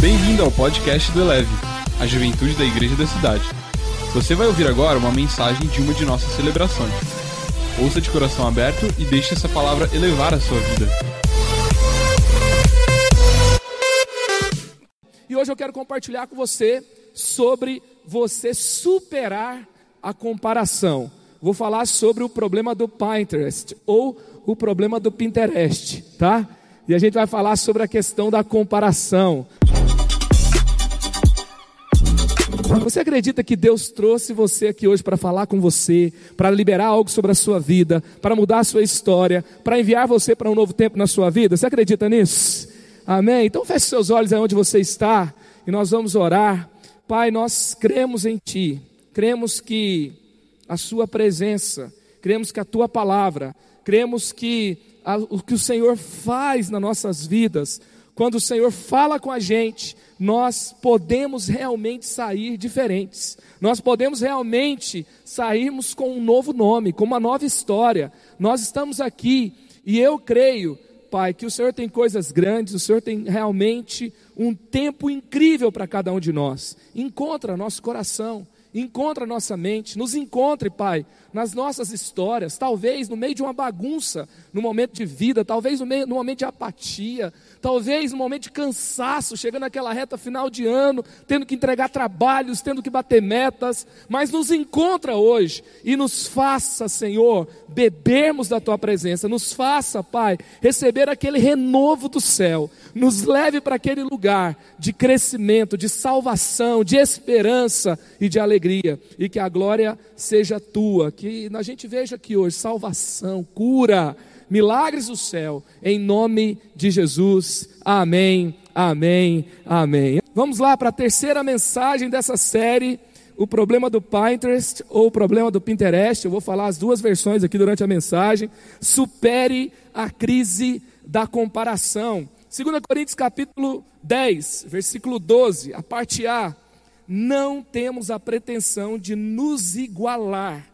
Bem-vindo ao podcast do Eleve, a juventude da igreja da cidade. Você vai ouvir agora uma mensagem de uma de nossas celebrações. Ouça de coração aberto e deixe essa palavra elevar a sua vida. E hoje eu quero compartilhar com você sobre você superar a comparação. Vou falar sobre o problema do Pinterest ou o problema do Pinterest, tá? E a gente vai falar sobre a questão da comparação. Você acredita que Deus trouxe você aqui hoje para falar com você, para liberar algo sobre a sua vida, para mudar a sua história, para enviar você para um novo tempo na sua vida? Você acredita nisso? Amém? Então feche seus olhos aonde você está e nós vamos orar. Pai, nós cremos em Ti, cremos que a Sua presença, cremos que a Tua palavra, cremos que a, o que o Senhor faz nas nossas vidas, quando o Senhor fala com a gente, nós podemos realmente sair diferentes. Nós podemos realmente sairmos com um novo nome, com uma nova história. Nós estamos aqui e eu creio, Pai, que o Senhor tem coisas grandes, o Senhor tem realmente um tempo incrível para cada um de nós. Encontra nosso coração, encontra nossa mente, nos encontre, Pai, nas nossas histórias, talvez no meio de uma bagunça, no momento de vida, talvez no, meio, no momento de apatia, talvez no momento de cansaço, chegando naquela reta final de ano, tendo que entregar trabalhos, tendo que bater metas, mas nos encontra hoje e nos faça, Senhor, bebermos da tua presença, nos faça, Pai, receber aquele renovo do céu, nos leve para aquele lugar de crescimento, de salvação, de esperança e de alegria, e que a glória seja tua que a gente veja aqui hoje salvação, cura, milagres do céu, em nome de Jesus. Amém, amém, amém. Vamos lá para a terceira mensagem dessa série. O problema do Pinterest ou o problema do Pinterest, eu vou falar as duas versões aqui durante a mensagem. Supere a crise da comparação. 2 Coríntios capítulo 10, versículo 12, a parte A. Não temos a pretensão de nos igualar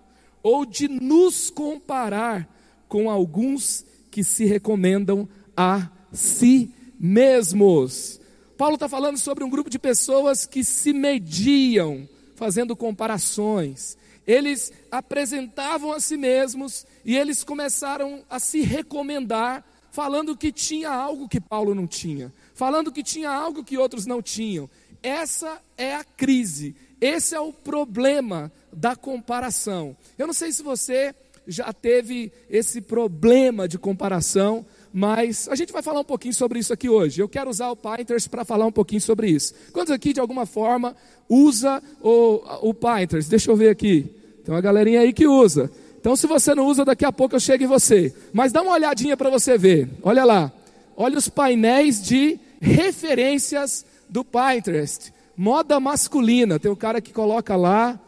ou de nos comparar com alguns que se recomendam a si mesmos. Paulo está falando sobre um grupo de pessoas que se mediam, fazendo comparações. Eles apresentavam a si mesmos e eles começaram a se recomendar, falando que tinha algo que Paulo não tinha, falando que tinha algo que outros não tinham. Essa é a crise, esse é o problema da comparação. Eu não sei se você já teve esse problema de comparação, mas a gente vai falar um pouquinho sobre isso aqui hoje. Eu quero usar o Pinterest para falar um pouquinho sobre isso. Quantos aqui, de alguma forma, usa o, o Pinterest? Deixa eu ver aqui. Tem uma galerinha aí que usa. Então, se você não usa, daqui a pouco eu chego em você. Mas dá uma olhadinha para você ver. Olha lá. Olha os painéis de referências do Pinterest. Moda masculina. Tem o um cara que coloca lá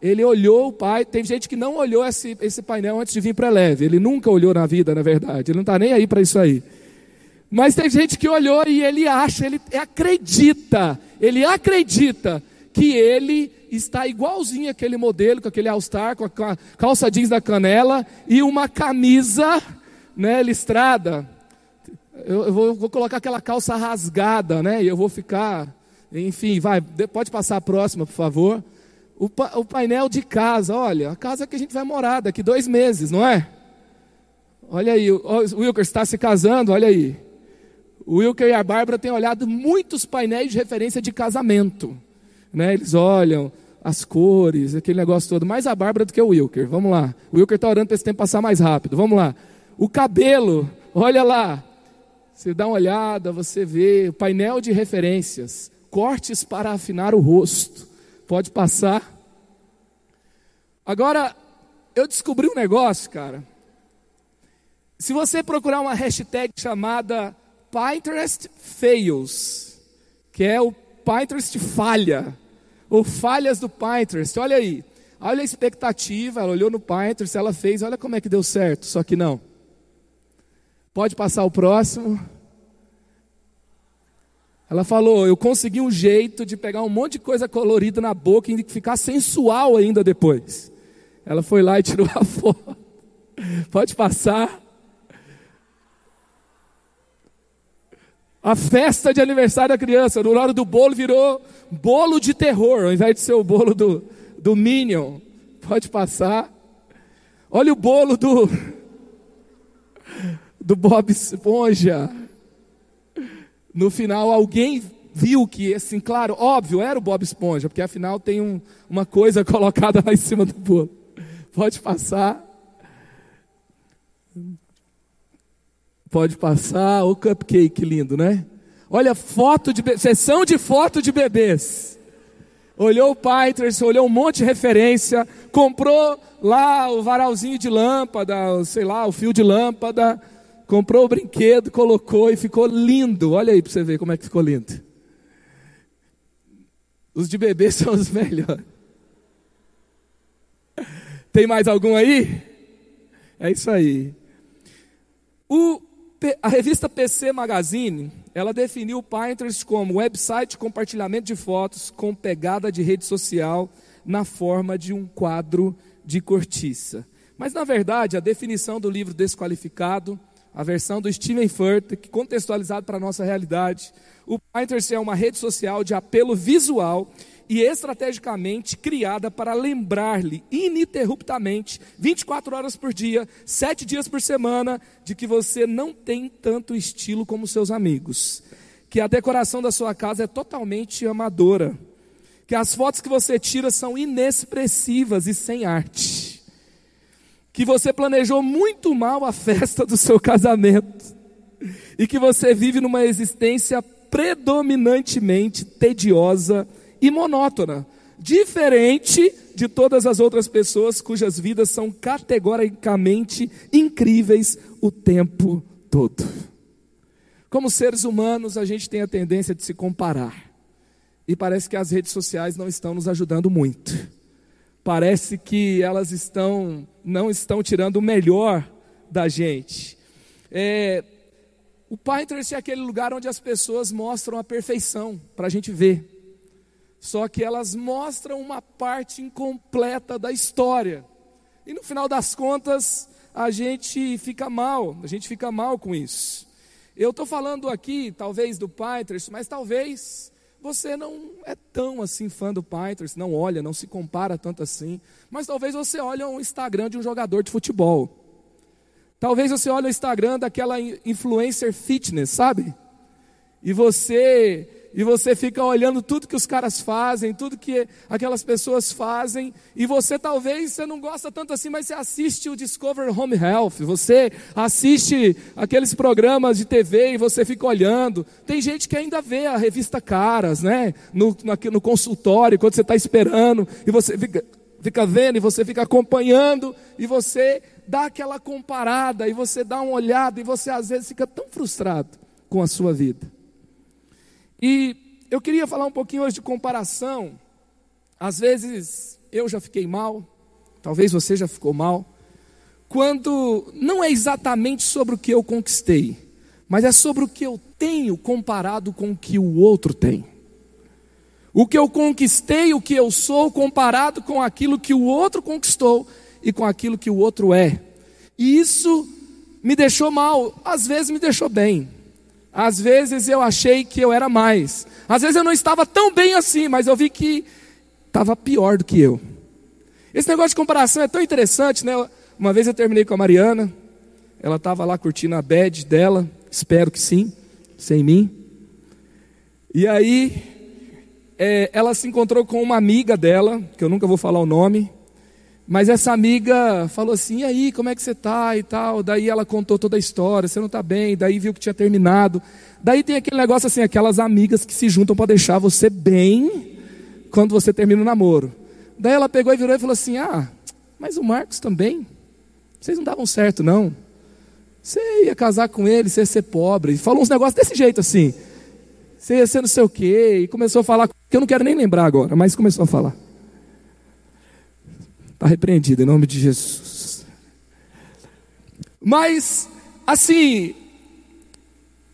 ele olhou o pai. Tem gente que não olhou esse, esse painel antes de vir para a leve. Ele nunca olhou na vida, na verdade. Ele não está nem aí para isso aí. Mas tem gente que olhou e ele acha, ele acredita, ele acredita que ele está igualzinho aquele modelo, com aquele All-Star, com a calça jeans da canela e uma camisa né, listrada. Eu, eu vou, vou, colocar aquela calça rasgada, né? E eu vou ficar, enfim, vai, pode passar a próxima, por favor o, o painel de casa, olha, a casa que a gente vai morar daqui dois meses, não é? Olha aí, o Wilker está se casando, olha aí. O Wilker e a Bárbara têm olhado muitos painéis de referência de casamento. Né? Eles olham as cores, aquele negócio todo. Mais a Bárbara do que o Wilker. Vamos lá. O Wilker está orando para esse tempo passar mais rápido. Vamos lá. O cabelo, olha lá. Você dá uma olhada, você vê o painel de referências. Cortes para afinar o rosto. Pode passar. Agora, eu descobri um negócio, cara. Se você procurar uma hashtag chamada Pinterest Fails, que é o Pinterest falha, ou falhas do Pinterest, olha aí. Olha a expectativa, ela olhou no Pinterest, ela fez, olha como é que deu certo, só que não. Pode passar o próximo. Ela falou: Eu consegui um jeito de pegar um monte de coisa colorida na boca e ficar sensual ainda depois. Ela foi lá e tirou a foto. Pode passar. A festa de aniversário da criança, no hora do bolo virou bolo de terror, ao invés de ser o bolo do, do Minion. Pode passar. Olha o bolo do do Bob Esponja. No final alguém viu que, assim, claro, óbvio, era o Bob Esponja, porque afinal tem um, uma coisa colocada lá em cima do bolo. Pode passar. Pode passar. O cupcake lindo, né? Olha, foto de sessão de foto de bebês. Olhou o Pinterest, olhou um monte de referência, comprou lá o varalzinho de lâmpada, sei lá, o fio de lâmpada, comprou o brinquedo, colocou e ficou lindo. Olha aí para você ver como é que ficou lindo. Os de bebê são os melhores. Tem mais algum aí? É isso aí. O, a revista PC Magazine, ela definiu o Pinterest como website de compartilhamento de fotos com pegada de rede social na forma de um quadro de cortiça. Mas na verdade, a definição do livro Desqualificado, a versão do Steven Furtick, contextualizado para a nossa realidade, o Pinterest é uma rede social de apelo visual e estrategicamente criada para lembrar-lhe ininterruptamente, 24 horas por dia, 7 dias por semana, de que você não tem tanto estilo como seus amigos, que a decoração da sua casa é totalmente amadora, que as fotos que você tira são inexpressivas e sem arte, que você planejou muito mal a festa do seu casamento. E que você vive numa existência predominantemente tediosa monótona, diferente de todas as outras pessoas cujas vidas são categoricamente incríveis o tempo todo. Como seres humanos, a gente tem a tendência de se comparar. E parece que as redes sociais não estão nos ajudando muito. Parece que elas estão não estão tirando o melhor da gente. É, o Pinterest é aquele lugar onde as pessoas mostram a perfeição para a gente ver. Só que elas mostram uma parte incompleta da história. E no final das contas, a gente fica mal, a gente fica mal com isso. Eu estou falando aqui, talvez, do Pinterest, mas talvez você não é tão assim fã do Pinterest, não olha, não se compara tanto assim. Mas talvez você olhe um Instagram de um jogador de futebol. Talvez você olhe o Instagram daquela influencer fitness, sabe? E você e você fica olhando tudo que os caras fazem, tudo que aquelas pessoas fazem, e você talvez você não gosta tanto assim, mas você assiste o Discover Home Health, você assiste aqueles programas de TV e você fica olhando. Tem gente que ainda vê a revista Caras, né? No, no, no consultório, quando você está esperando, e você fica, fica vendo, e você fica acompanhando, e você dá aquela comparada, e você dá uma olhada, e você às vezes fica tão frustrado com a sua vida. E eu queria falar um pouquinho hoje de comparação. Às vezes eu já fiquei mal, talvez você já ficou mal, quando não é exatamente sobre o que eu conquistei, mas é sobre o que eu tenho comparado com o que o outro tem. O que eu conquistei, o que eu sou, comparado com aquilo que o outro conquistou e com aquilo que o outro é. E isso me deixou mal, às vezes me deixou bem. Às vezes eu achei que eu era mais. Às vezes eu não estava tão bem assim, mas eu vi que estava pior do que eu. Esse negócio de comparação é tão interessante, né? Uma vez eu terminei com a Mariana, ela estava lá curtindo a bed dela, espero que sim, sem mim. E aí, é, ela se encontrou com uma amiga dela, que eu nunca vou falar o nome, mas essa amiga falou assim: e aí, como é que você está e tal? Daí ela contou toda a história, você não está bem, daí viu que tinha terminado. Daí tem aquele negócio assim, aquelas amigas que se juntam para deixar você bem quando você termina o namoro. Daí ela pegou e virou e falou assim: ah, mas o Marcos também, vocês não davam certo não. Você ia casar com ele, você ia ser pobre. E falou uns negócios desse jeito assim. Você ia ser não sei o quê. E começou a falar, que eu não quero nem lembrar agora, mas começou a falar. Está repreendido em nome de Jesus. Mas, assim,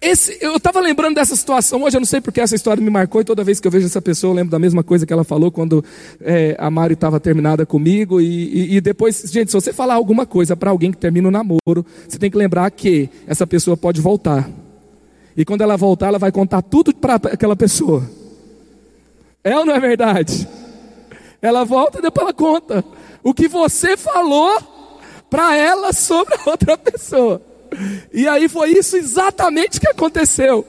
esse, eu estava lembrando dessa situação hoje, eu não sei porque essa história me marcou, e toda vez que eu vejo essa pessoa, eu lembro da mesma coisa que ela falou quando é, a Mari estava terminada comigo. E, e, e, depois, gente, se você falar alguma coisa para alguém que termina o namoro, você tem que lembrar que essa pessoa pode voltar. E quando ela voltar, ela vai contar tudo para aquela pessoa. É ou não é verdade? Ela volta e depois ela conta o que você falou para ela sobre a outra pessoa. E aí foi isso exatamente que aconteceu.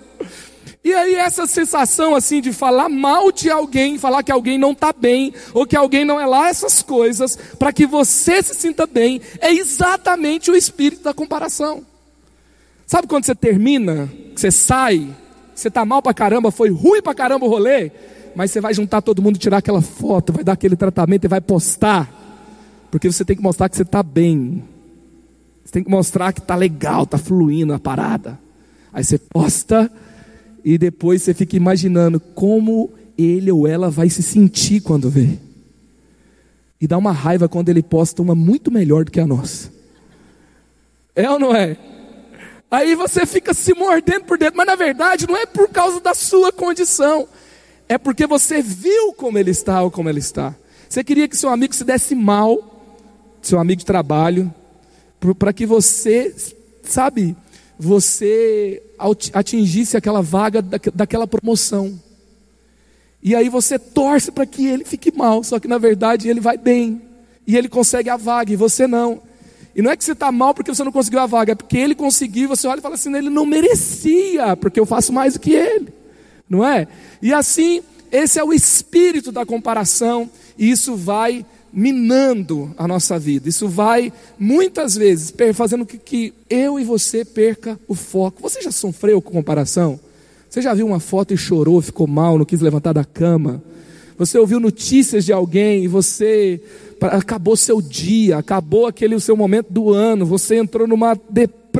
E aí essa sensação assim de falar mal de alguém, falar que alguém não está bem, ou que alguém não é lá, essas coisas, para que você se sinta bem, é exatamente o espírito da comparação. Sabe quando você termina, você sai, você está mal para caramba, foi ruim para caramba o rolê, mas você vai juntar todo mundo, tirar aquela foto, vai dar aquele tratamento e vai postar, porque você tem que mostrar que você está bem, você tem que mostrar que está legal, está fluindo a parada. Aí você posta e depois você fica imaginando como ele ou ela vai se sentir quando vê. E dá uma raiva quando ele posta uma muito melhor do que a nossa. É ou não é? Aí você fica se mordendo por dentro, mas na verdade não é por causa da sua condição, é porque você viu como ele está ou como ele está. Você queria que seu amigo se desse mal, seu amigo de trabalho, para que você, sabe, você atingisse aquela vaga daquela promoção. E aí você torce para que ele fique mal, só que na verdade ele vai bem. E ele consegue a vaga e você não. E não é que você está mal porque você não conseguiu a vaga, é porque ele conseguiu, você olha e fala assim, ele não merecia, porque eu faço mais do que ele. Não é? E assim, esse é o espírito da comparação, e isso vai minando a nossa vida. Isso vai, muitas vezes, fazendo que, que eu e você perca o foco. Você já sofreu com comparação? Você já viu uma foto e chorou, ficou mal, não quis levantar da cama? Você ouviu notícias de alguém e você acabou seu dia, acabou aquele o seu momento do ano, você entrou numa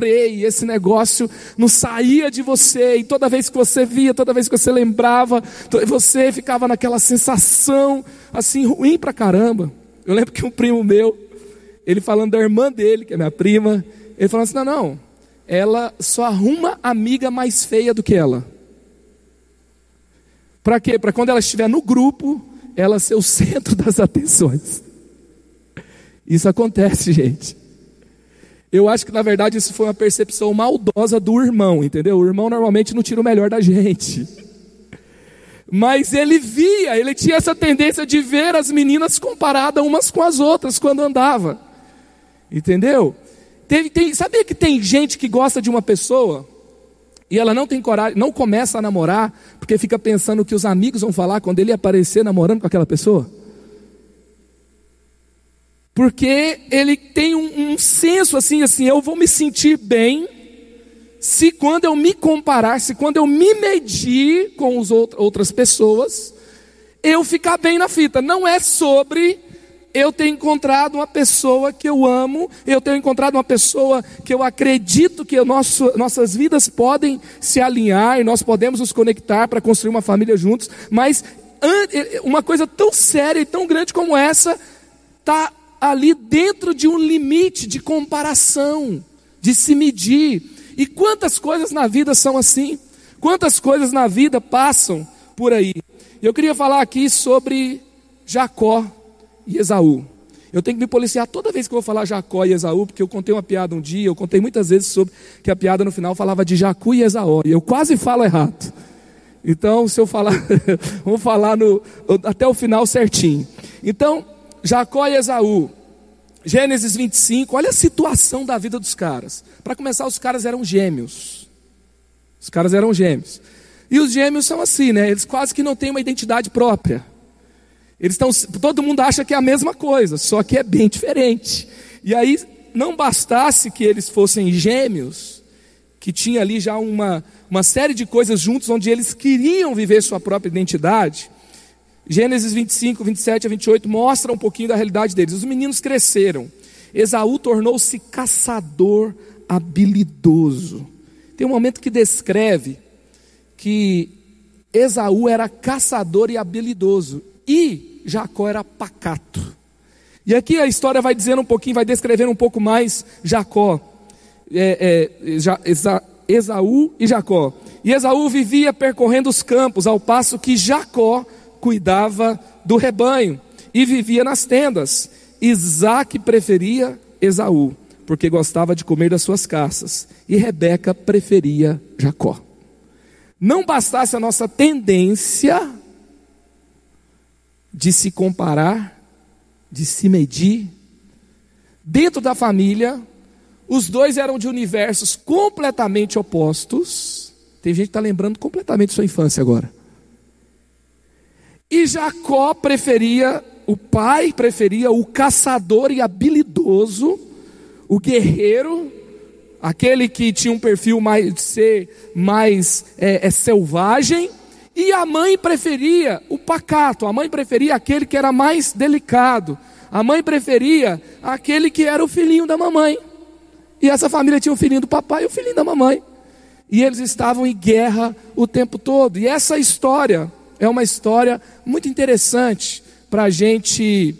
e esse negócio não saía de você, e toda vez que você via, toda vez que você lembrava, você ficava naquela sensação assim ruim pra caramba. Eu lembro que um primo meu, ele falando da irmã dele, que é minha prima, ele falou assim: não, não, ela só arruma amiga mais feia do que ela. Para quê? Para quando ela estiver no grupo, ela ser o centro das atenções. Isso acontece, gente. Eu acho que na verdade isso foi uma percepção maldosa do irmão, entendeu? O irmão normalmente não tira o melhor da gente. Mas ele via, ele tinha essa tendência de ver as meninas comparadas umas com as outras quando andava. Entendeu? Tem, sabia que tem gente que gosta de uma pessoa e ela não tem coragem, não começa a namorar porque fica pensando o que os amigos vão falar quando ele aparecer namorando com aquela pessoa? Porque ele tem um, um senso assim, assim, eu vou me sentir bem se quando eu me comparar, se quando eu me medir com as outras pessoas, eu ficar bem na fita. Não é sobre eu ter encontrado uma pessoa que eu amo, eu ter encontrado uma pessoa que eu acredito que nosso, nossas vidas podem se alinhar e nós podemos nos conectar para construir uma família juntos, mas uma coisa tão séria e tão grande como essa está ali dentro de um limite de comparação, de se medir. E quantas coisas na vida são assim? Quantas coisas na vida passam por aí? Eu queria falar aqui sobre Jacó e Esaú. Eu tenho que me policiar toda vez que eu vou falar Jacó e Esaú, porque eu contei uma piada um dia, eu contei muitas vezes sobre que a piada no final falava de Jacu e Esaú, e eu quase falo errado. Então, se eu falar, vamos falar no, até o final certinho. Então, Jacó e Esaú. Gênesis 25, olha a situação da vida dos caras. Para começar, os caras eram gêmeos. Os caras eram gêmeos. E os gêmeos são assim, né? Eles quase que não têm uma identidade própria. Eles estão, todo mundo acha que é a mesma coisa, só que é bem diferente. E aí, não bastasse que eles fossem gêmeos, que tinha ali já uma, uma série de coisas juntos onde eles queriam viver sua própria identidade. Gênesis 25, 27 a 28 mostra um pouquinho da realidade deles. Os meninos cresceram. Esaú tornou-se caçador habilidoso. Tem um momento que descreve que Esaú era caçador e habilidoso e Jacó era pacato. E aqui a história vai dizendo um pouquinho, vai descrevendo um pouco mais Jacó, é, é, Esaú e Jacó. E Esaú vivia percorrendo os campos, ao passo que Jacó cuidava do rebanho e vivia nas tendas. Isaac preferia Esaú, porque gostava de comer das suas caças, e Rebeca preferia Jacó. não bastasse a nossa tendência de se comparar, de se medir, dentro da família, os dois eram de universos completamente opostos. Tem gente que está lembrando completamente sua infância agora. E Jacó preferia, o pai preferia o caçador e habilidoso, o guerreiro, aquele que tinha um perfil mais de ser mais é, é, selvagem, e a mãe preferia o pacato, a mãe preferia aquele que era mais delicado, a mãe preferia aquele que era o filhinho da mamãe. E essa família tinha o filhinho do papai e o filhinho da mamãe. E eles estavam em guerra o tempo todo. E essa história é uma história muito interessante para a gente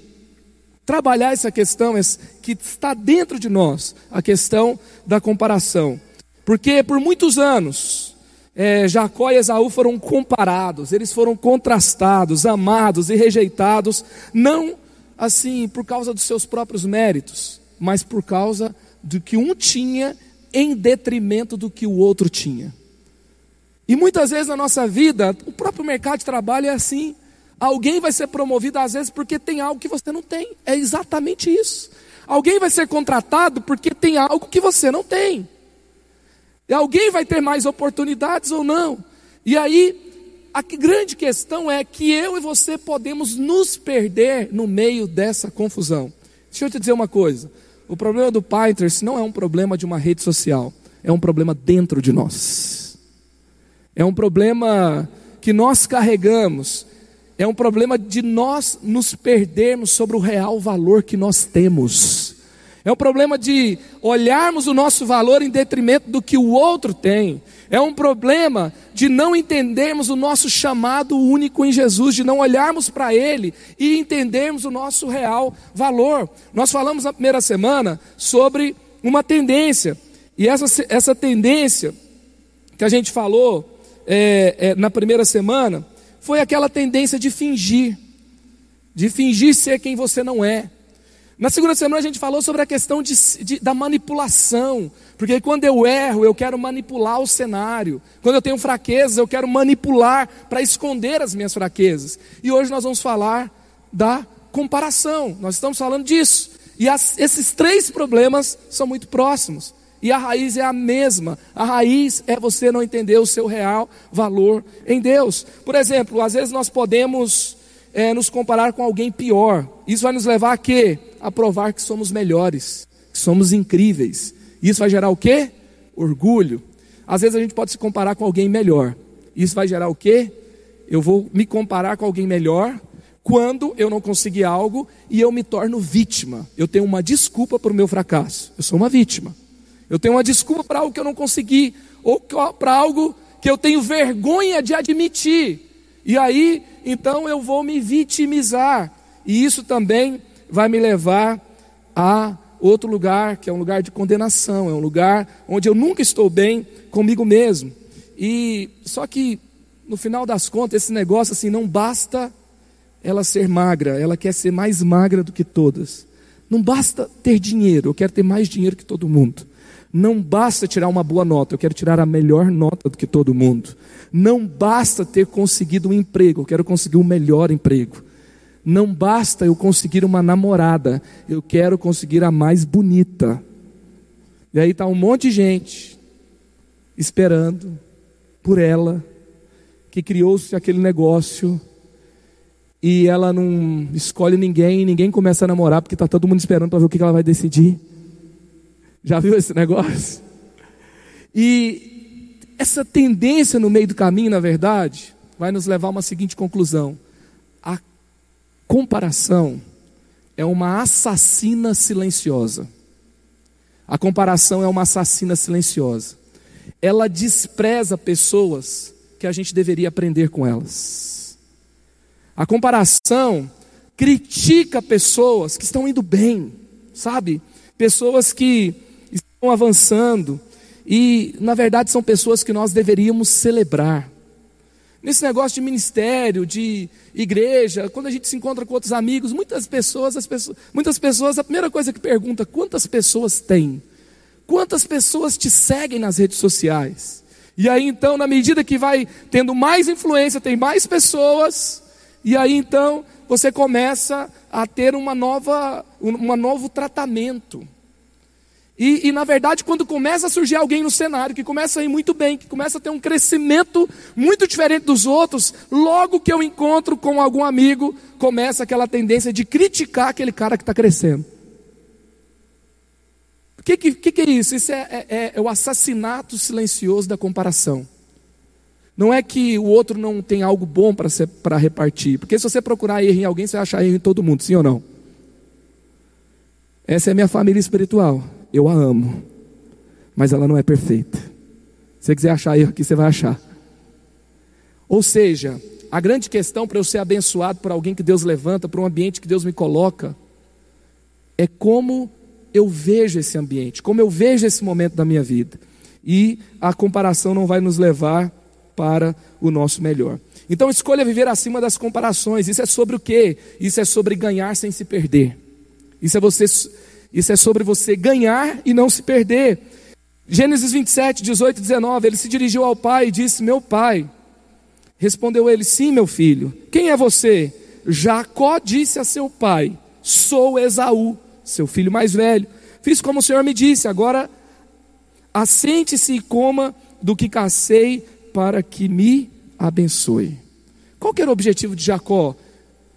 trabalhar essa questão que está dentro de nós, a questão da comparação. Porque por muitos anos, é, Jacó e Esaú foram comparados, eles foram contrastados, amados e rejeitados, não assim por causa dos seus próprios méritos, mas por causa do que um tinha em detrimento do que o outro tinha. E muitas vezes na nossa vida, o próprio mercado de trabalho é assim. Alguém vai ser promovido às vezes porque tem algo que você não tem. É exatamente isso. Alguém vai ser contratado porque tem algo que você não tem. E alguém vai ter mais oportunidades ou não. E aí, a grande questão é que eu e você podemos nos perder no meio dessa confusão. Deixa eu te dizer uma coisa. O problema do Pinterest não é um problema de uma rede social, é um problema dentro de nós. É um problema que nós carregamos, é um problema de nós nos perdermos sobre o real valor que nós temos. É um problema de olharmos o nosso valor em detrimento do que o outro tem. É um problema de não entendermos o nosso chamado único em Jesus, de não olharmos para Ele e entendermos o nosso real valor. Nós falamos na primeira semana sobre uma tendência, e essa, essa tendência que a gente falou é, é, na primeira semana foi aquela tendência de fingir, de fingir ser quem você não é. Na segunda semana a gente falou sobre a questão de, de, da manipulação, porque quando eu erro, eu quero manipular o cenário. Quando eu tenho fraquezas, eu quero manipular para esconder as minhas fraquezas. E hoje nós vamos falar da comparação, nós estamos falando disso. E as, esses três problemas são muito próximos. E a raiz é a mesma. A raiz é você não entender o seu real valor em Deus. Por exemplo, às vezes nós podemos é, nos comparar com alguém pior. Isso vai nos levar a quê? A provar que somos melhores, que somos incríveis. Isso vai gerar o quê? Orgulho. Às vezes a gente pode se comparar com alguém melhor. Isso vai gerar o quê? Eu vou me comparar com alguém melhor quando eu não conseguir algo e eu me torno vítima. Eu tenho uma desculpa para o meu fracasso. Eu sou uma vítima. Eu tenho uma desculpa para algo que eu não consegui ou para algo que eu tenho vergonha de admitir. E aí então eu vou me vitimizar. E isso também vai me levar a outro lugar, que é um lugar de condenação, é um lugar onde eu nunca estou bem comigo mesmo. E só que no final das contas esse negócio assim não basta ela ser magra, ela quer ser mais magra do que todas. Não basta ter dinheiro, eu quero ter mais dinheiro que todo mundo. Não basta tirar uma boa nota, eu quero tirar a melhor nota do que todo mundo. Não basta ter conseguido um emprego, eu quero conseguir um melhor emprego. Não basta eu conseguir uma namorada, eu quero conseguir a mais bonita. E aí está um monte de gente esperando por ela, que criou-se aquele negócio, e ela não escolhe ninguém, ninguém começa a namorar, porque está todo mundo esperando para ver o que ela vai decidir. Já viu esse negócio? E essa tendência no meio do caminho, na verdade, vai nos levar a uma seguinte conclusão: a comparação é uma assassina silenciosa. A comparação é uma assassina silenciosa. Ela despreza pessoas que a gente deveria aprender com elas. A comparação critica pessoas que estão indo bem, sabe? Pessoas que estão avançando. E, na verdade, são pessoas que nós deveríamos celebrar. Nesse negócio de ministério, de igreja, quando a gente se encontra com outros amigos, muitas pessoas, as pessoas, muitas pessoas, a primeira coisa que pergunta, quantas pessoas tem? Quantas pessoas te seguem nas redes sociais? E aí então, na medida que vai tendo mais influência, tem mais pessoas, e aí então você começa a ter uma nova, um novo tratamento. E, e, na verdade, quando começa a surgir alguém no cenário que começa a ir muito bem, que começa a ter um crescimento muito diferente dos outros, logo que eu encontro com algum amigo, começa aquela tendência de criticar aquele cara que está crescendo. O que, que, que, é isso? Isso é, é, é, é o assassinato silencioso da comparação. Não é que o outro não tem algo bom para repartir, porque se você procurar erro em alguém, você vai achar erro em todo mundo, sim ou não? Essa é a minha família espiritual. Eu a amo, mas ela não é perfeita. Se você quiser achar erro aqui, você vai achar. Ou seja, a grande questão para eu ser abençoado por alguém que Deus levanta, por um ambiente que Deus me coloca, é como eu vejo esse ambiente, como eu vejo esse momento da minha vida. E a comparação não vai nos levar para o nosso melhor. Então escolha viver acima das comparações. Isso é sobre o quê? Isso é sobre ganhar sem se perder. Isso é você isso é sobre você ganhar e não se perder. Gênesis 27, 18 e 19, ele se dirigiu ao pai e disse: "Meu pai". Respondeu ele: "Sim, meu filho. Quem é você?" Jacó disse a seu pai: "Sou Esaú, seu filho mais velho. Fiz como o Senhor me disse, agora assente-se e coma do que cacei para que me abençoe. Qual era o objetivo de Jacó?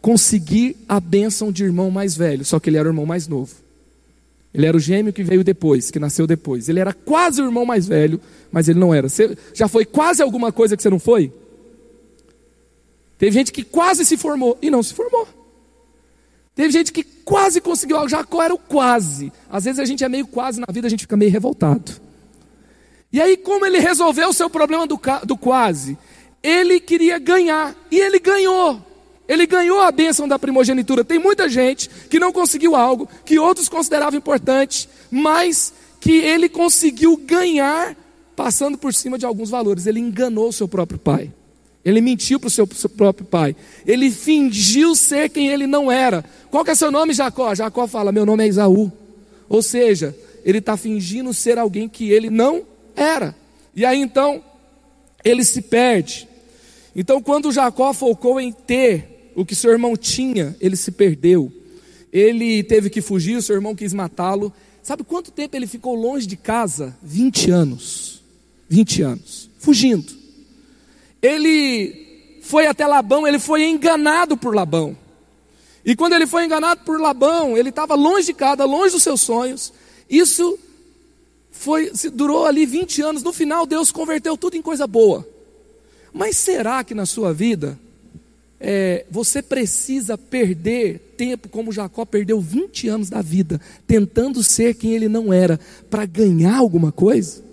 Conseguir a bênção de irmão mais velho, só que ele era o irmão mais novo. Ele era o gêmeo que veio depois, que nasceu depois. Ele era quase o irmão mais velho, mas ele não era. Você já foi quase alguma coisa que você não foi? Teve gente que quase se formou e não se formou. Teve gente que quase conseguiu algo. Jacó era o quase. Às vezes a gente é meio quase na vida, a gente fica meio revoltado. E aí, como ele resolveu o seu problema do, do quase? Ele queria ganhar, e ele ganhou. Ele ganhou a bênção da primogenitura. Tem muita gente que não conseguiu algo que outros consideravam importante, mas que ele conseguiu ganhar passando por cima de alguns valores. Ele enganou o seu próprio pai. Ele mentiu para o seu, seu, próprio pai. Ele fingiu ser quem ele não era. Qual que é seu nome, Jacó? Jacó fala: Meu nome é Isaú. Ou seja, ele está fingindo ser alguém que ele não era. E aí então, ele se perde. Então, quando Jacó focou em ter o que seu irmão tinha, ele se perdeu. Ele teve que fugir, o seu irmão quis matá-lo. Sabe quanto tempo ele ficou longe de casa? 20 anos. 20 anos. Fugindo. Ele foi até Labão, ele foi enganado por Labão. E quando ele foi enganado por Labão, ele estava longe de casa, longe dos seus sonhos. Isso foi, durou ali 20 anos, no final Deus converteu tudo em coisa boa. Mas será que na sua vida é, você precisa perder tempo como Jacó perdeu 20 anos da vida, tentando ser quem ele não era, para ganhar alguma coisa?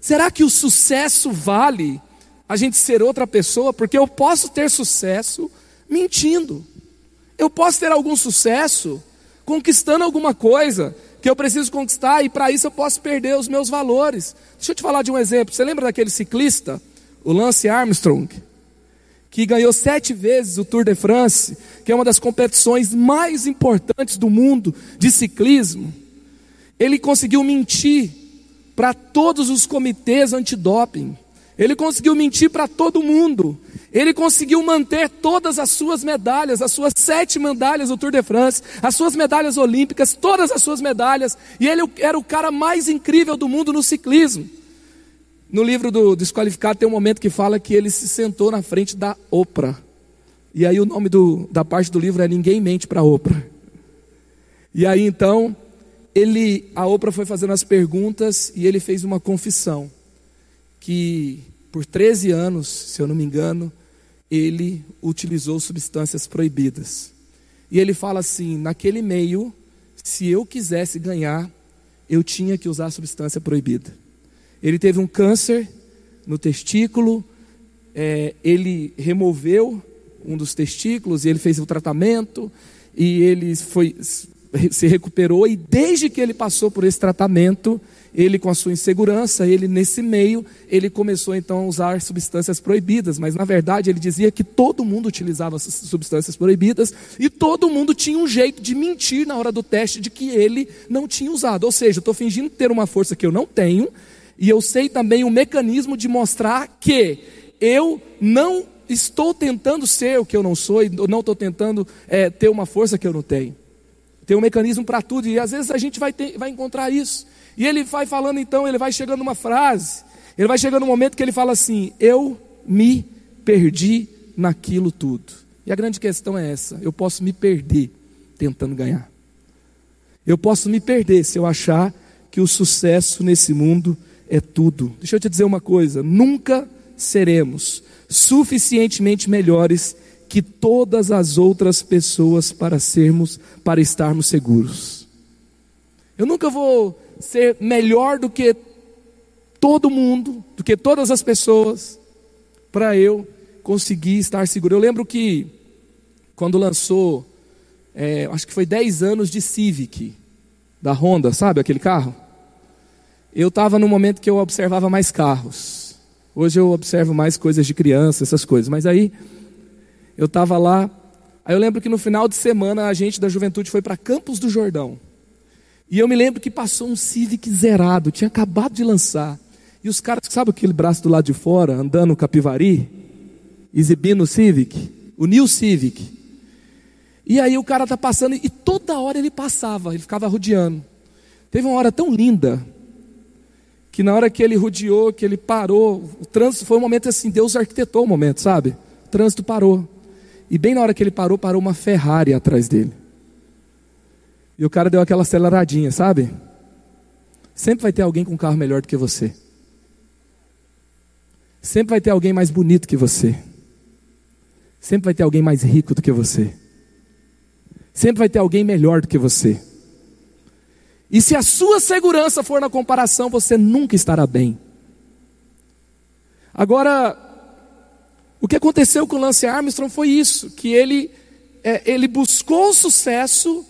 Será que o sucesso vale a gente ser outra pessoa? Porque eu posso ter sucesso mentindo, eu posso ter algum sucesso conquistando alguma coisa, que eu preciso conquistar e para isso eu posso perder os meus valores. Deixa eu te falar de um exemplo. Você lembra daquele ciclista, o Lance Armstrong, que ganhou sete vezes o Tour de France, que é uma das competições mais importantes do mundo de ciclismo? Ele conseguiu mentir para todos os comitês antidoping. Ele conseguiu mentir para todo mundo. Ele conseguiu manter todas as suas medalhas, as suas sete medalhas do Tour de France, as suas medalhas olímpicas, todas as suas medalhas. E ele era o cara mais incrível do mundo no ciclismo. No livro do Desqualificado tem um momento que fala que ele se sentou na frente da Oprah. E aí o nome do, da parte do livro é Ninguém Mente para Oprah. E aí então, ele, a Oprah foi fazendo as perguntas e ele fez uma confissão que por 13 anos, se eu não me engano, ele utilizou substâncias proibidas. E ele fala assim: naquele meio, se eu quisesse ganhar, eu tinha que usar substância proibida. Ele teve um câncer no testículo, é, ele removeu um dos testículos e ele fez o tratamento e ele foi se recuperou e desde que ele passou por esse tratamento, ele com a sua insegurança, ele nesse meio, ele começou então a usar substâncias proibidas, mas na verdade ele dizia que todo mundo utilizava substâncias proibidas e todo mundo tinha um jeito de mentir na hora do teste de que ele não tinha usado. Ou seja, eu estou fingindo ter uma força que eu não tenho, E eu sei também o mecanismo de mostrar que eu não estou tentando ser o que eu não sou, e não estou tentando é, ter uma força que eu não tenho. Tem um mecanismo para tudo, e às vezes a gente vai, ter, vai encontrar isso. E ele vai falando então, ele vai chegando numa frase, ele vai chegando num momento que ele fala assim: Eu me perdi naquilo tudo. E a grande questão é essa: eu posso me perder tentando ganhar. Eu posso me perder se eu achar que o sucesso nesse mundo é tudo. Deixa eu te dizer uma coisa: nunca seremos suficientemente melhores que todas as outras pessoas para sermos, para estarmos seguros. Eu nunca vou ser melhor do que todo mundo, do que todas as pessoas, para eu conseguir estar seguro. Eu lembro que quando lançou, é, acho que foi 10 anos de Civic, da Honda, sabe aquele carro? Eu estava no momento que eu observava mais carros. Hoje eu observo mais coisas de criança, essas coisas. Mas aí eu estava lá. Aí eu lembro que no final de semana a gente da juventude foi para Campos do Jordão. E eu me lembro que passou um Civic zerado, tinha acabado de lançar. E os caras, sabe aquele braço do lado de fora, andando capivari, exibindo o Civic? O New Civic. E aí o cara tá passando e toda hora ele passava, ele ficava rodeando. Teve uma hora tão linda que na hora que ele rodeou, que ele parou, o trânsito foi um momento assim, Deus arquitetou o momento, sabe? O trânsito parou. E bem na hora que ele parou, parou uma Ferrari atrás dele. E o cara deu aquela aceleradinha, sabe? Sempre vai ter alguém com um carro melhor do que você. Sempre vai ter alguém mais bonito que você. Sempre vai ter alguém mais rico do que você. Sempre vai ter alguém melhor do que você. E se a sua segurança for na comparação, você nunca estará bem. Agora, o que aconteceu com o Lance Armstrong foi isso: que ele, é, ele buscou o sucesso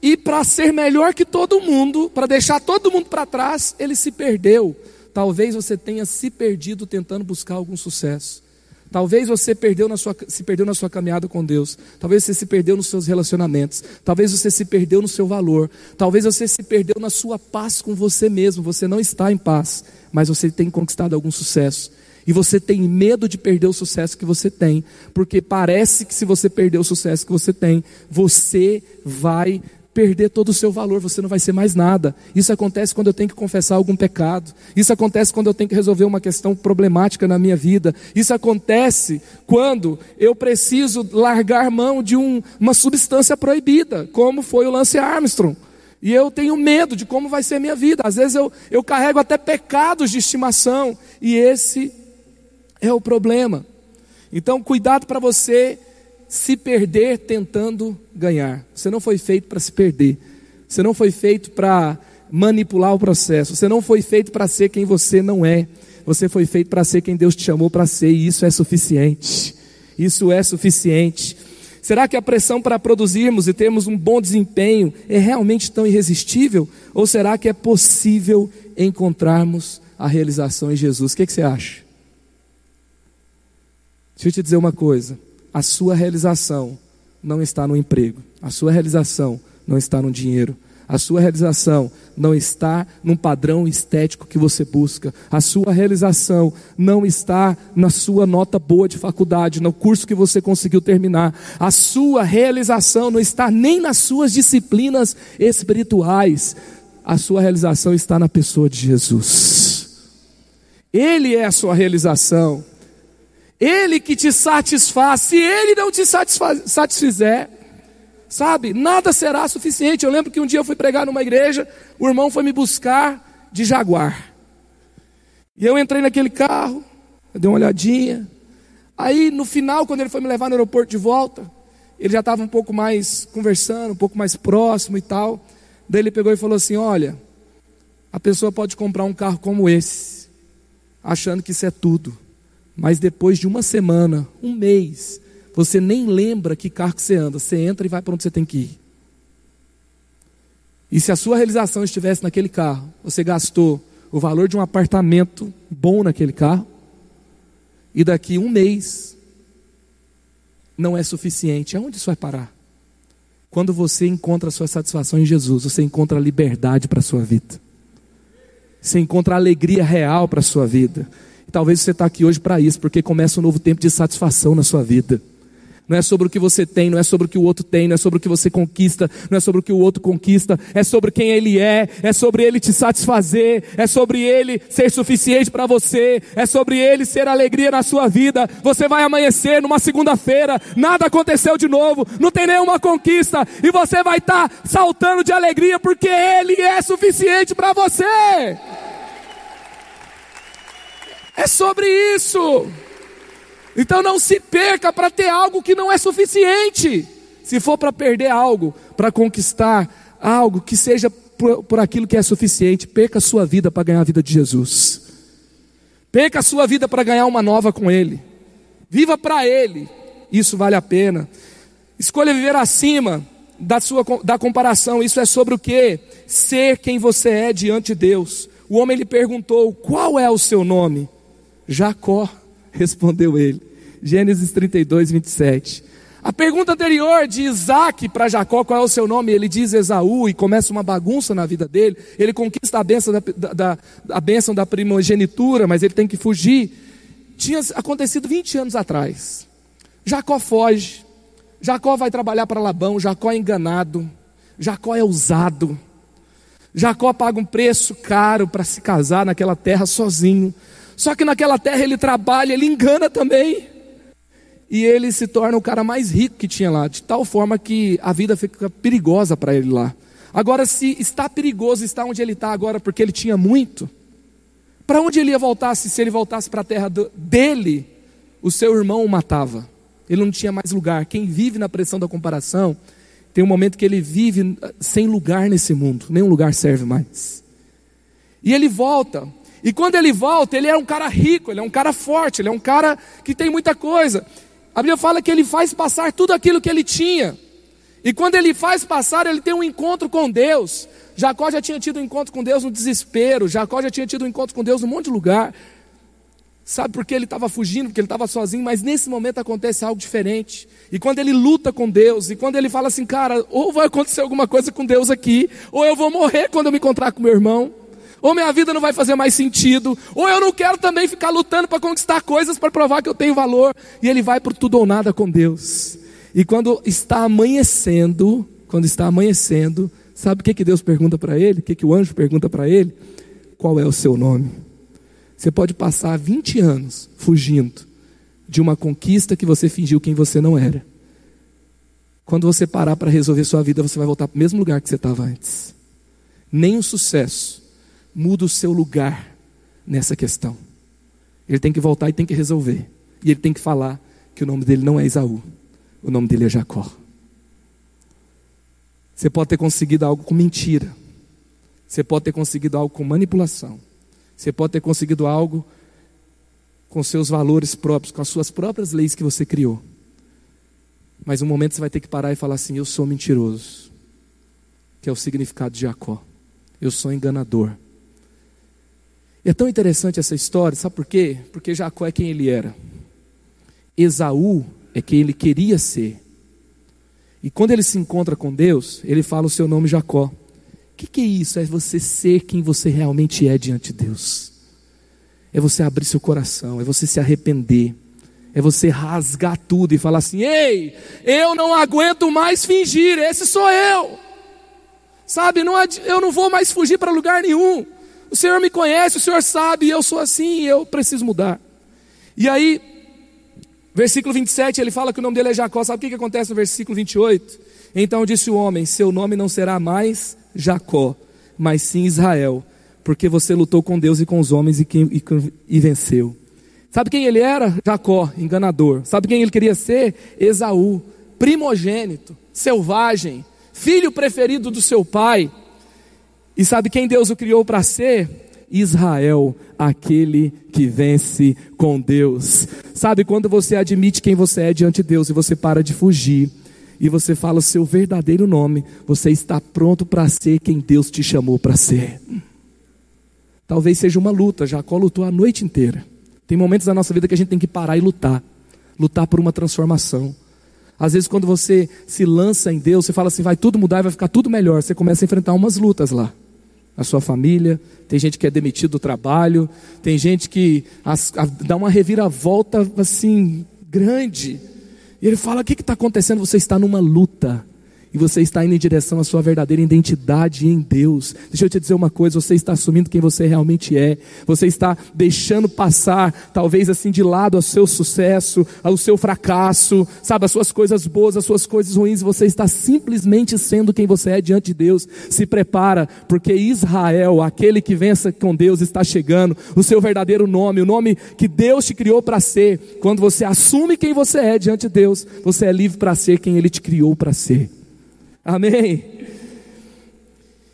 e para ser melhor que todo mundo, para deixar todo mundo para trás, ele se perdeu. Talvez você tenha se perdido tentando buscar algum sucesso. Talvez você perdeu na sua, se perdeu na sua caminhada com Deus. Talvez você se perdeu nos seus relacionamentos. Talvez você se perdeu no seu valor. Talvez você se perdeu na sua paz com você mesmo. Você não está em paz, mas você tem conquistado algum sucesso. E você tem medo de perder o sucesso que você tem, porque parece que se você perder o sucesso que você tem, você vai perder todo o seu valor, você não vai ser mais nada. Isso acontece quando eu tenho que confessar algum pecado. Isso acontece quando eu tenho que resolver uma questão problemática na minha vida. Isso acontece quando eu preciso largar mão de um, uma substância proibida, como foi o Lance Armstrong. E eu tenho medo de como vai ser a minha vida. Às vezes eu, eu carrego até pecados de estimação, e esse é o problema. Então, cuidado para você se perder tentando ganhar. Você não foi feito para se perder. Você não foi feito para manipular o processo. Você não foi feito para ser quem você não é. Você foi feito para ser quem Deus te chamou para ser, e isso é suficiente. Isso é suficiente. Será que a pressão para produzirmos e termos um bom desempenho é realmente tão irresistível? Ou será que é possível encontrarmos a realização em Jesus? O que, que você acha? Deixa eu te dizer uma coisa a sua realização não está no emprego, a sua realização não está no dinheiro, a sua realização não está num padrão estético que você busca. A sua realização não está na sua nota boa de faculdade, no curso que você conseguiu terminar. A sua realização não está nem nas suas disciplinas espirituais. A sua realização está na pessoa de Jesus. Ele é a sua realização. Ele que te satisfaz, se Ele não te satisfizer, sabe, nada será suficiente. Eu lembro que um dia eu fui pregar numa igreja, o irmão foi me buscar de Jaguar. E eu entrei naquele carro, dei uma olhadinha. Aí no final, quando ele foi me levar no aeroporto de volta, ele já estava um pouco mais conversando, um pouco mais próximo e tal. Daí ele pegou e falou assim: Olha, a pessoa pode comprar um carro como esse, achando que isso é tudo. Mas depois de uma semana, um mês, você nem lembra que carro que você anda. Você entra e vai para onde você tem que ir. E se a sua realização estivesse naquele carro, você gastou o valor de um apartamento bom naquele carro, e daqui um mês não é suficiente, aonde isso vai parar? Quando você encontra a sua satisfação em Jesus, você encontra a liberdade para a sua vida. Você encontra alegria real para a sua vida. E talvez você está aqui hoje para isso, porque começa um novo tempo de satisfação na sua vida. Não é sobre o que você tem, não é sobre o que o outro tem, não é sobre o que você conquista, não é sobre o que o outro conquista, é sobre quem ele é, é sobre ele te satisfazer, é sobre ele ser suficiente para você, é sobre ele ser alegria na sua vida. Você vai amanhecer numa segunda-feira, nada aconteceu de novo, não tem nenhuma conquista, e você vai estar tá saltando de alegria porque ele é suficiente para você. É sobre isso. Então não se perca para ter algo que não é suficiente. Se for para perder algo, para conquistar algo que seja por, por, aquilo que é suficiente, perca a sua vida para ganhar a vida de Jesus. Perca a sua vida para ganhar uma nova com Ele. Viva para Ele. Isso vale a pena. Escolha viver acima da sua da comparação. Isso é sobre o que? Ser quem você é diante de Deus. O homem lhe perguntou: Qual é o seu nome? Jacó, respondeu ele. Gênesis 32, 27. A pergunta anterior de Isaac para Jacó, qual é o seu nome? Ele diz Esaú e começa uma bagunça na vida dele. Ele conquista a bênção da, da, a bênção da primogenitura, mas ele tem que fugir. Tinha acontecido 20 anos atrás. Jacó foge. Jacó vai trabalhar para Labão. Jacó é enganado. Jacó é usado. Jacó paga um preço caro para se casar naquela terra sozinho. Só que naquela terra ele trabalha, ele engana também. E ele se torna o cara mais rico que tinha lá, de tal forma que a vida fica perigosa para ele lá. Agora, se está perigoso estar onde ele está agora, porque ele tinha muito, para onde ele ia voltar se, se ele voltasse para a terra do, dele? O seu irmão o matava. Ele não tinha mais lugar. Quem vive na pressão da comparação, tem um momento que ele vive sem lugar nesse mundo, nenhum lugar serve mais. E ele volta, e quando ele volta, ele é um cara rico, ele é um cara forte, ele é um cara que tem muita coisa. A Bíblia fala que ele faz passar tudo aquilo que ele tinha. E quando ele faz passar, ele tem um encontro com Deus. Jacó já tinha tido um encontro com Deus no desespero, Jacó já tinha tido um encontro com Deus num monte de lugar. Sabe por que ele estava fugindo? Porque ele estava sozinho, mas nesse momento acontece algo diferente. E quando ele luta com Deus, e quando ele fala assim, cara, ou vai acontecer alguma coisa com Deus aqui, ou eu vou morrer quando eu me encontrar com meu irmão ou minha vida não vai fazer mais sentido, ou eu não quero também ficar lutando para conquistar coisas para provar que eu tenho valor, e ele vai por tudo ou nada com Deus. E quando está amanhecendo, quando está amanhecendo, sabe o que, que Deus pergunta para ele? O que, que o anjo pergunta para ele? Qual é o seu nome? Você pode passar 20 anos fugindo de uma conquista que você fingiu quem você não era. Quando você parar para resolver sua vida, você vai voltar para o mesmo lugar que você estava antes. Nem o sucesso, muda o seu lugar nessa questão. Ele tem que voltar e tem que resolver. E ele tem que falar que o nome dele não é Esaú, o nome dele é Jacó. Você pode ter conseguido algo com mentira. Você pode ter conseguido algo com manipulação. Você pode ter conseguido algo com seus valores próprios, com as suas próprias leis que você criou. Mas um momento você vai ter que parar e falar assim: Eu sou mentiroso, que é o significado de Jacó. Eu sou enganador. É tão interessante essa história, sabe por quê? Porque Jacó é quem ele era. Esaú é quem ele queria ser. E quando ele se encontra com Deus, ele fala o seu nome Jacó. O que, que é isso? É você ser quem você realmente é diante de Deus. É você abrir seu coração, é você se arrepender, é você rasgar tudo e falar assim: ei, eu não aguento mais fingir, esse sou eu. Sabe, não, eu não vou mais fugir para lugar nenhum. O Senhor me conhece, o Senhor sabe, eu sou assim, eu preciso mudar. E aí, versículo 27, ele fala que o nome dele é Jacó. Sabe o que, que acontece no versículo 28? Então disse o homem: Seu nome não será mais Jacó, mas sim Israel, porque você lutou com Deus e com os homens e, e, e venceu. Sabe quem ele era? Jacó, enganador. Sabe quem ele queria ser? Esaú, primogênito, selvagem, filho preferido do seu pai. E sabe quem Deus o criou para ser? Israel, aquele que vence com Deus. Sabe quando você admite quem você é diante de Deus e você para de fugir e você fala o seu verdadeiro nome, você está pronto para ser quem Deus te chamou para ser. Talvez seja uma luta, Jacó lutou a noite inteira. Tem momentos da nossa vida que a gente tem que parar e lutar, lutar por uma transformação. Às vezes, quando você se lança em Deus, você fala assim: vai tudo mudar e vai ficar tudo melhor. Você começa a enfrentar umas lutas lá. Na sua família, tem gente que é demitido do trabalho, tem gente que as, a, dá uma reviravolta assim grande. E ele fala: o que está acontecendo? Você está numa luta e você está indo em direção à sua verdadeira identidade em Deus. Deixa eu te dizer uma coisa: você está assumindo quem você realmente é, você está deixando passar, talvez assim, de lado o seu sucesso, o seu fracasso, sabe, as suas coisas boas, as suas coisas ruins, você está simplesmente sendo quem você é diante de Deus. Se prepara, porque Israel, aquele que vença com Deus, está chegando, o seu verdadeiro nome, o nome que Deus te criou para ser. Quando você assume quem você é diante de Deus, você é livre para ser quem Ele te criou para ser. Amém?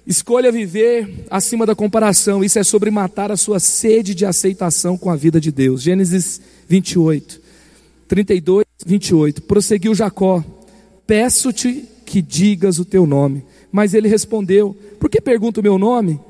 Escolha viver acima da comparação. Isso é sobre matar a sua sede de aceitação com a vida de Deus. Gênesis 28, 32, 28. Prosseguiu Jacó: Peço-te que digas o teu nome. Mas ele respondeu: Por que pergunta o meu nome?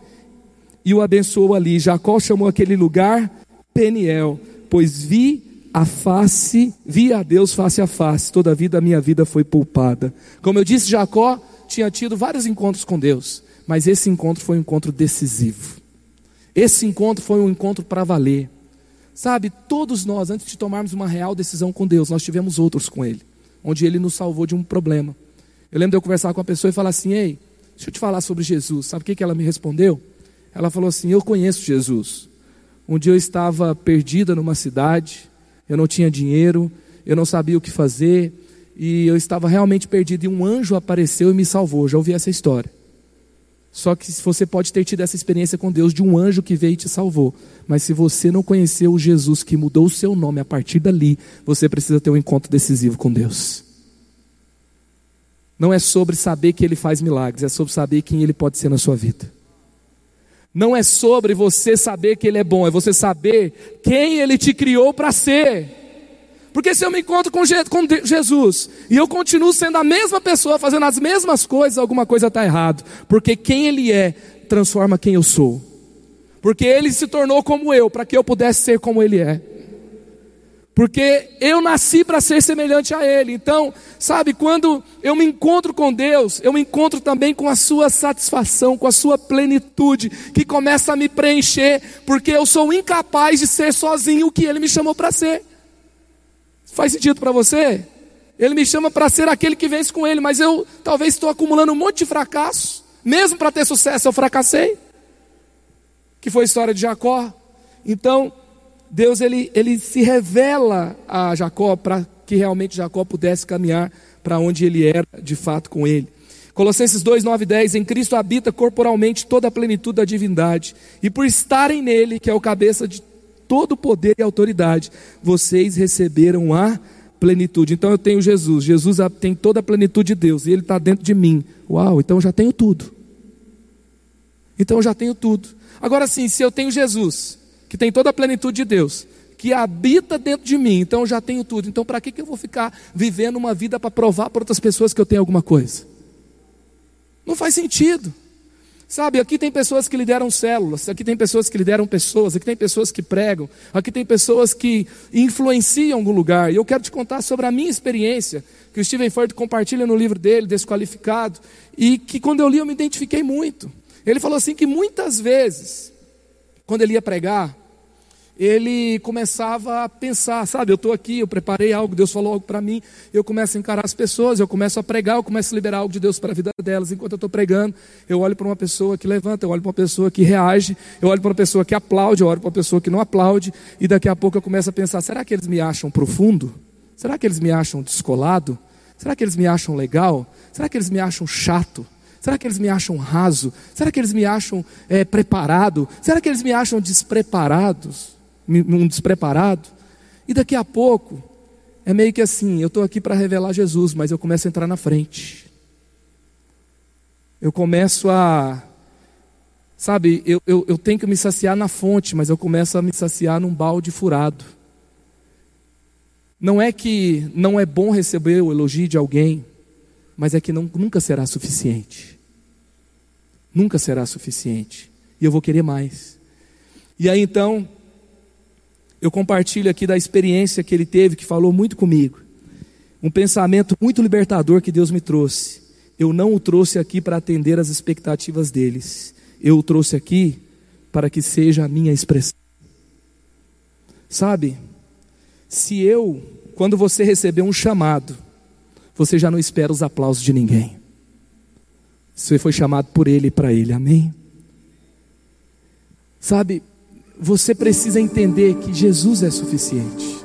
E o abençoou ali. Jacó chamou aquele lugar Peniel, pois vi a face, vi a Deus face a face, toda a vida a minha vida foi poupada. Como eu disse, Jacó tinha tido vários encontros com Deus, mas esse encontro foi um encontro decisivo. Esse encontro foi um encontro para valer. Sabe, todos nós, antes de tomarmos uma real decisão com Deus, nós tivemos outros com Ele, onde Ele nos salvou de um problema. Eu lembro de eu conversar com uma pessoa e falar assim: Ei, deixa eu te falar sobre Jesus. Sabe o que, que ela me respondeu? Ela falou assim: Eu conheço Jesus. Um dia eu estava perdida numa cidade, eu não tinha dinheiro, eu não sabia o que fazer, e eu estava realmente perdido, e um anjo apareceu e me salvou. Já ouvi essa história. Só que você pode ter tido essa experiência com Deus de um anjo que veio e te salvou. Mas se você não conheceu o Jesus que mudou o seu nome a partir dali, você precisa ter um encontro decisivo com Deus. Não é sobre saber que Ele faz milagres, é sobre saber quem Ele pode ser na sua vida. Não é sobre você saber que Ele é bom, é você saber quem Ele te criou para ser. Porque se eu me encontro com Jesus e eu continuo sendo a mesma pessoa, fazendo as mesmas coisas, alguma coisa está errado. Porque quem Ele é transforma quem eu sou. Porque Ele se tornou como eu, para que eu pudesse ser como Ele é. Porque eu nasci para ser semelhante a Ele. Então, sabe, quando eu me encontro com Deus, eu me encontro também com a Sua satisfação, com a Sua plenitude, que começa a me preencher, porque eu sou incapaz de ser sozinho o que Ele me chamou para ser. Faz sentido para você? Ele me chama para ser aquele que vence com Ele, mas eu talvez estou acumulando um monte de fracasso, mesmo para ter sucesso eu fracassei. Que foi a história de Jacó. Então, Deus ele, ele se revela a Jacó para que realmente Jacó pudesse caminhar para onde ele era de fato com ele. Colossenses 2, 9 e 10, em Cristo habita corporalmente toda a plenitude da divindade, e por estarem nele, que é o cabeça de todo poder e autoridade, vocês receberam a plenitude. Então eu tenho Jesus, Jesus tem toda a plenitude de Deus, e ele está dentro de mim. Uau, então eu já tenho tudo. Então eu já tenho tudo. Agora sim, se eu tenho Jesus, que tem toda a plenitude de Deus, que habita dentro de mim, então eu já tenho tudo. Então, para que, que eu vou ficar vivendo uma vida para provar para outras pessoas que eu tenho alguma coisa? Não faz sentido. Sabe, aqui tem pessoas que lideram células, aqui tem pessoas que lideram pessoas, aqui tem pessoas que pregam, aqui tem pessoas que influenciam algum lugar. E eu quero te contar sobre a minha experiência, que o Steven Ford compartilha no livro dele, Desqualificado, e que quando eu li eu me identifiquei muito. Ele falou assim que muitas vezes, quando ele ia pregar, ele começava a pensar, sabe, eu estou aqui, eu preparei algo, Deus falou algo para mim, eu começo a encarar as pessoas, eu começo a pregar, eu começo a liberar algo de Deus para a vida delas. Enquanto eu estou pregando, eu olho para uma pessoa que levanta, eu olho para uma pessoa que reage, eu olho para uma pessoa que aplaude, eu olho para uma pessoa que não aplaude, e daqui a pouco eu começo a pensar: será que eles me acham profundo? Será que eles me acham descolado? Será que eles me acham legal? Será que eles me acham chato? Será que eles me acham raso? Será que eles me acham é, preparado? Será que eles me acham despreparados? Um despreparado. E daqui a pouco, é meio que assim: eu estou aqui para revelar Jesus, mas eu começo a entrar na frente. Eu começo a. Sabe, eu, eu, eu tenho que me saciar na fonte, mas eu começo a me saciar num balde furado. Não é que não é bom receber o elogio de alguém, mas é que não, nunca será suficiente. Nunca será suficiente. E eu vou querer mais. E aí então, eu compartilho aqui da experiência que ele teve, que falou muito comigo. Um pensamento muito libertador que Deus me trouxe. Eu não o trouxe aqui para atender às expectativas deles, eu o trouxe aqui para que seja a minha expressão. Sabe, se eu, quando você receber um chamado, você já não espera os aplausos de ninguém. Você foi chamado por Ele e para Ele, amém? Sabe, você precisa entender que Jesus é suficiente.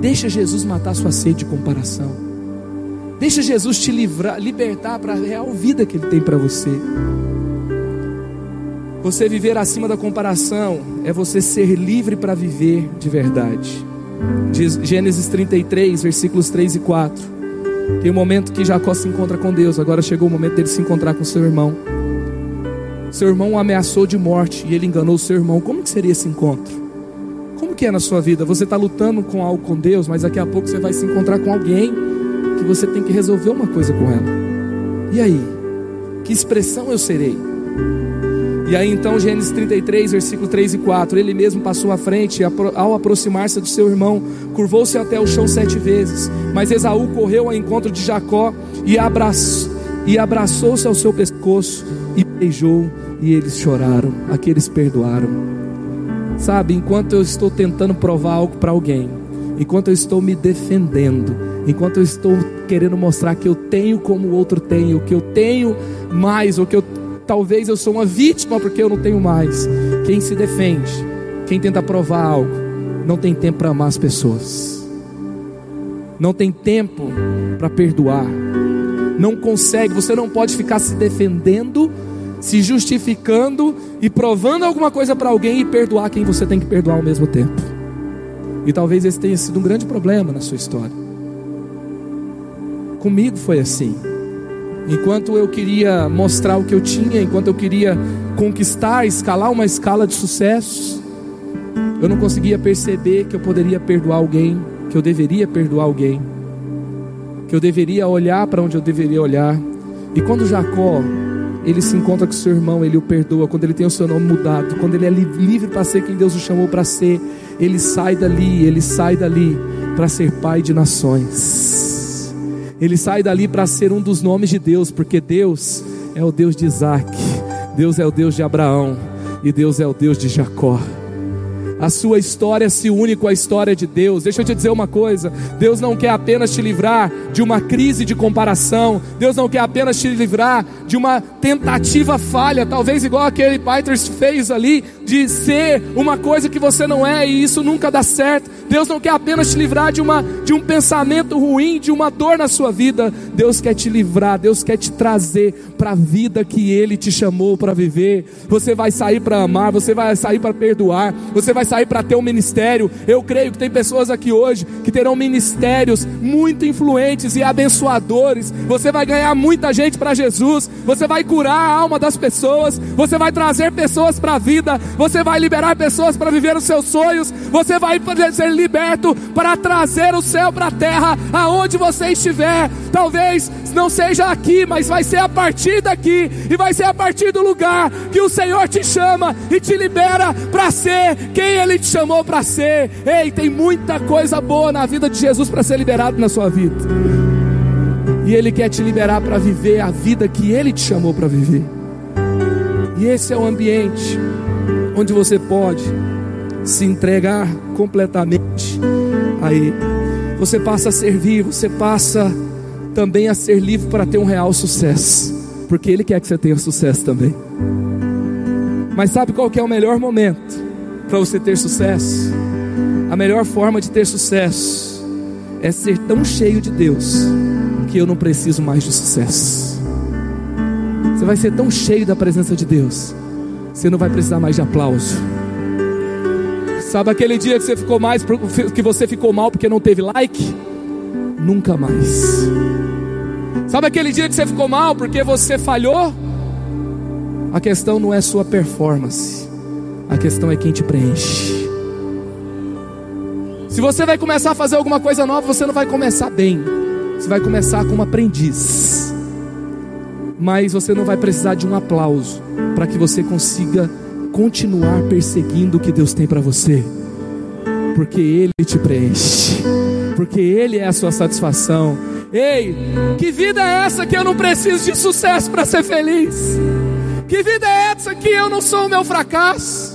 Deixa Jesus matar sua sede de comparação. Deixa Jesus te livrar, libertar para a real vida que Ele tem para você. Você viver acima da comparação é você ser livre para viver de verdade. Diz Gênesis 33, versículos 3 e 4. Tem um momento que Jacó se encontra com Deus, agora chegou o momento dele se encontrar com seu irmão. Seu irmão o ameaçou de morte e ele enganou seu irmão. Como que seria esse encontro? Como que é na sua vida? Você está lutando com algo com Deus, mas daqui a pouco você vai se encontrar com alguém que você tem que resolver uma coisa com ela. E aí? Que expressão eu serei? E aí então, Gênesis 33, versículo 3 e 4, ele mesmo passou à frente, ao aproximar-se do seu irmão, curvou-se até o chão sete vezes. Mas Esaú correu ao encontro de Jacó e abraçou e abraçou-se ao seu pescoço e beijou, e eles choraram, aqueles perdoaram. Sabe, enquanto eu estou tentando provar algo para alguém, enquanto eu estou me defendendo, enquanto eu estou querendo mostrar que eu tenho como o outro tem, o que eu tenho mais, ou que eu talvez eu sou uma vítima porque eu não tenho mais. Quem se defende, quem tenta provar algo, não tem tempo para amar as pessoas. Não tem tempo para perdoar não consegue, você não pode ficar se defendendo, se justificando e provando alguma coisa para alguém e perdoar quem você tem que perdoar ao mesmo tempo. E talvez esse tenha sido um grande problema na sua história. Comigo foi assim. Enquanto eu queria mostrar o que eu tinha, enquanto eu queria conquistar, escalar uma escala de sucessos, eu não conseguia perceber que eu poderia perdoar alguém, que eu deveria perdoar alguém que eu deveria olhar para onde eu deveria olhar. E quando Jacó ele se encontra com seu irmão, ele o perdoa, quando ele tem o seu nome mudado, quando ele é livre para ser quem Deus o chamou para ser, ele sai dali, ele sai dali para ser pai de nações. Ele sai dali para ser um dos nomes de Deus, porque Deus é o Deus de Isaac, Deus é o Deus de Abraão e Deus é o Deus de Jacó. A sua história se une com a história de Deus. Deixa eu te dizer uma coisa: Deus não quer apenas te livrar de uma crise de comparação, Deus não quer apenas te livrar de uma tentativa falha, talvez igual aquele Peters fez ali, de ser uma coisa que você não é e isso nunca dá certo. Deus não quer apenas te livrar de, uma, de um pensamento ruim, de uma dor na sua vida. Deus quer te livrar, Deus quer te trazer para a vida que Ele te chamou para viver. Você vai sair para amar, você vai sair para perdoar, você vai sair para ter um ministério. Eu creio que tem pessoas aqui hoje que terão ministérios muito influentes e abençoadores. Você vai ganhar muita gente para Jesus, você vai curar a alma das pessoas, você vai trazer pessoas para a vida, você vai liberar pessoas para viver os seus sonhos, você vai ser liberto para trazer o céu para a terra, aonde você estiver. Talvez não seja aqui, mas vai ser a partir daqui, e vai ser a partir do lugar que o Senhor te chama e te libera para ser quem Ele te chamou para ser. Ei, tem muita coisa boa na vida de Jesus para ser liberado na sua vida. E Ele quer te liberar para viver a vida que Ele te chamou para viver. E esse é o ambiente onde você pode se entregar completamente a Ele. Você passa a servir, você passa também a ser livre para ter um real sucesso, porque Ele quer que você tenha sucesso também. Mas sabe qual que é o melhor momento para você ter sucesso? A melhor forma de ter sucesso é ser tão cheio de Deus que eu não preciso mais de sucesso. Você vai ser tão cheio da presença de Deus, você não vai precisar mais de aplauso Sabe aquele dia que você ficou mais que você ficou mal porque não teve like? Nunca mais. Sabe aquele dia que você ficou mal porque você falhou? A questão não é sua performance. A questão é quem te preenche. Se você vai começar a fazer alguma coisa nova, você não vai começar bem. Você vai começar como aprendiz. Mas você não vai precisar de um aplauso para que você consiga continuar perseguindo o que Deus tem para você, porque Ele te preenche, porque Ele é a sua satisfação. Ei, que vida é essa que eu não preciso de sucesso para ser feliz? Que vida é essa que eu não sou o meu fracasso?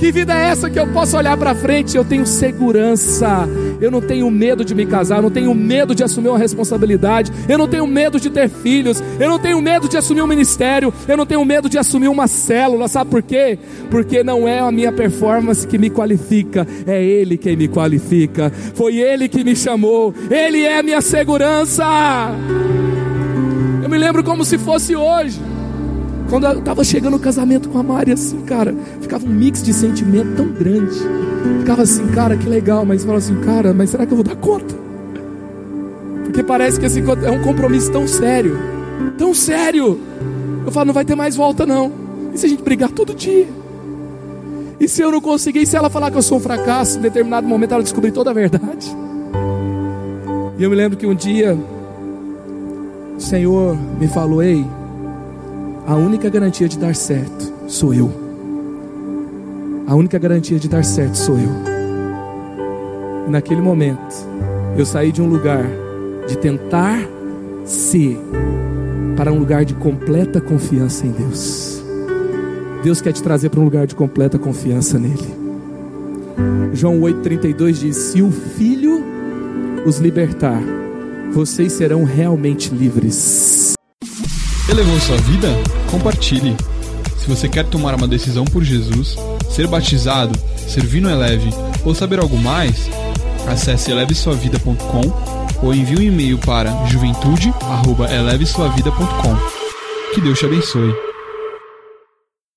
Que vida é essa que eu posso olhar para frente eu tenho segurança? Eu não tenho medo de me casar, eu não tenho medo de assumir uma responsabilidade, eu não tenho medo de ter filhos, eu não tenho medo de assumir um ministério, eu não tenho medo de assumir uma célula, sabe por quê? Porque não é a minha performance que me qualifica, é Ele quem me qualifica, foi Ele que me chamou, Ele é a minha segurança. Eu me lembro como se fosse hoje. Quando eu estava chegando no casamento com a Mari, assim, cara, ficava um mix de sentimento tão grande. Ficava assim, cara, que legal, mas falava assim, cara, mas será que eu vou dar conta? Porque parece que esse é um compromisso tão sério, tão sério. Eu falo, não vai ter mais volta não. E se a gente brigar todo dia? E se eu não conseguir, e se ela falar que eu sou um fracasso, em determinado momento ela descobrir toda a verdade? E eu me lembro que um dia o Senhor me falou: Ei, a única garantia de dar certo sou eu. A única garantia de dar certo sou eu. Naquele momento, eu saí de um lugar de tentar ser para um lugar de completa confiança em Deus. Deus quer te trazer para um lugar de completa confiança nele. João 8,32 diz: Se o Filho os libertar, vocês serão realmente livres. Elevou sua vida? Compartilhe. Se você quer tomar uma decisão por Jesus, ser batizado, servir no Eleve ou saber algo mais, acesse elevesuavida.com ou envie um e-mail para juventude@elevesuavida.com. Que Deus te abençoe.